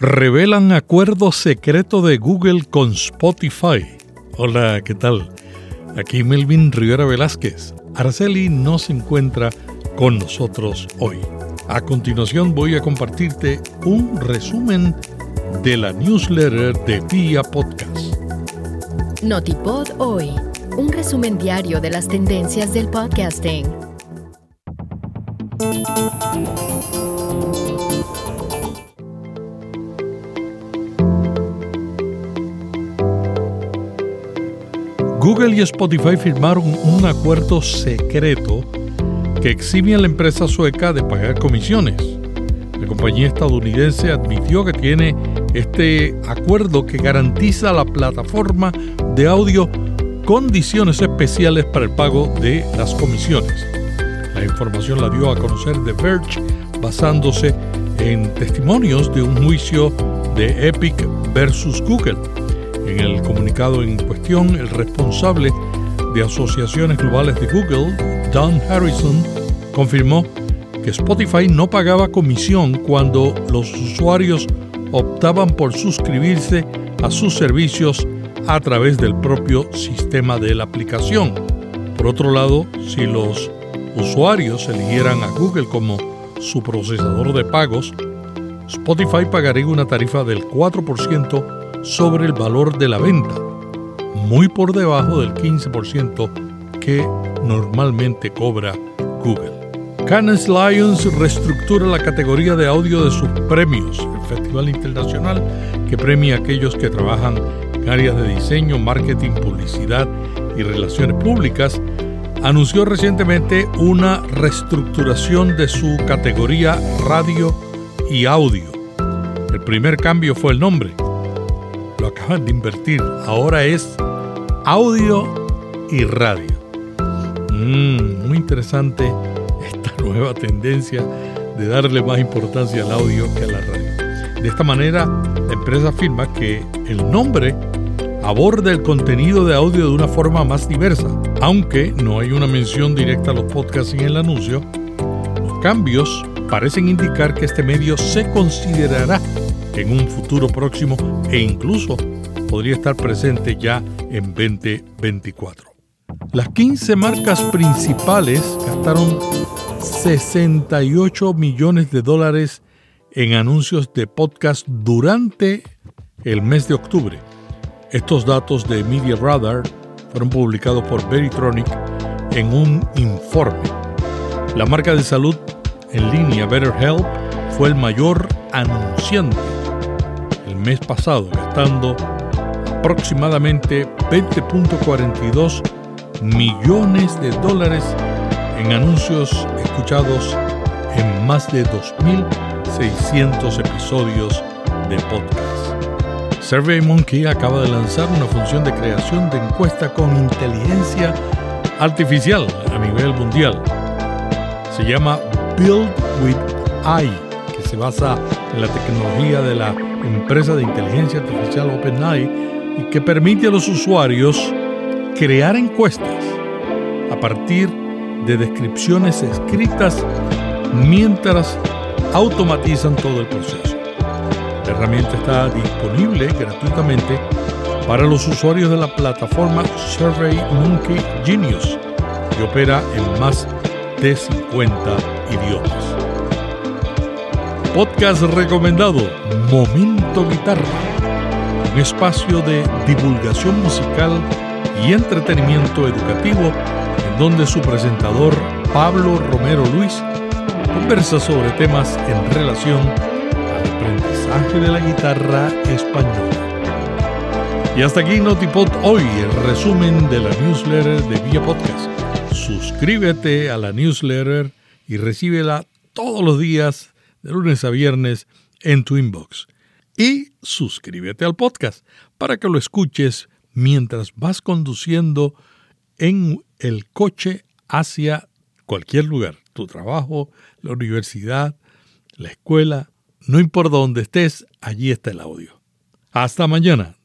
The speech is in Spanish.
Revelan acuerdo secreto de Google con Spotify. Hola, ¿qué tal? Aquí Melvin Rivera Velázquez. Araceli no se encuentra con nosotros hoy. A continuación voy a compartirte un resumen de la newsletter de Vía Podcast. Notipod hoy, un resumen diario de las tendencias del podcasting. Google y Spotify firmaron un acuerdo secreto que exime a la empresa sueca de pagar comisiones. La compañía estadounidense admitió que tiene este acuerdo que garantiza a la plataforma de audio condiciones especiales para el pago de las comisiones. La información la dio a conocer The Verge basándose en testimonios de un juicio de Epic versus Google en el comunicado en cuestión, el responsable de asociaciones globales de Google, Don Harrison, confirmó que Spotify no pagaba comisión cuando los usuarios optaban por suscribirse a sus servicios a través del propio sistema de la aplicación. Por otro lado, si los usuarios eligieran a Google como su procesador de pagos, Spotify pagaría una tarifa del 4% sobre el valor de la venta, muy por debajo del 15% que normalmente cobra Google. Cannes Lions reestructura la categoría de audio de sus premios, el festival internacional que premia a aquellos que trabajan en áreas de diseño, marketing, publicidad y relaciones públicas, anunció recientemente una reestructuración de su categoría radio y audio. El primer cambio fue el nombre acaban de invertir. Ahora es audio y radio. Mm, muy interesante esta nueva tendencia de darle más importancia al audio que a la radio. De esta manera, la empresa afirma que el nombre aborda el contenido de audio de una forma más diversa. Aunque no hay una mención directa a los podcasts en el anuncio, los cambios parecen indicar que este medio se considerará en un futuro próximo e incluso podría estar presente ya en 2024. Las 15 marcas principales gastaron 68 millones de dólares en anuncios de podcast durante el mes de octubre. Estos datos de Media Radar fueron publicados por Veritronic en un informe. La marca de salud en línea BetterHelp fue el mayor anunciante mes pasado, gastando aproximadamente 20.42 millones de dólares en anuncios escuchados en más de 2.600 episodios de podcast. SurveyMonkey acaba de lanzar una función de creación de encuesta con inteligencia artificial a nivel mundial. Se llama Build with AI, que se basa en la tecnología de la empresa de inteligencia artificial OpenAI y que permite a los usuarios crear encuestas a partir de descripciones escritas mientras automatizan todo el proceso. La herramienta está disponible gratuitamente para los usuarios de la plataforma SurveyMonkey Genius que opera en más de 50 idiomas. Podcast recomendado Momento Guitarra, un espacio de divulgación musical y entretenimiento educativo en donde su presentador Pablo Romero Luis conversa sobre temas en relación al aprendizaje de la guitarra española. Y hasta aquí Notipod hoy, el resumen de la newsletter de Vía Podcast. Suscríbete a la newsletter y recíbela todos los días de lunes a viernes en tu inbox. Y suscríbete al podcast para que lo escuches mientras vas conduciendo en el coche hacia cualquier lugar, tu trabajo, la universidad, la escuela, no importa dónde estés, allí está el audio. Hasta mañana.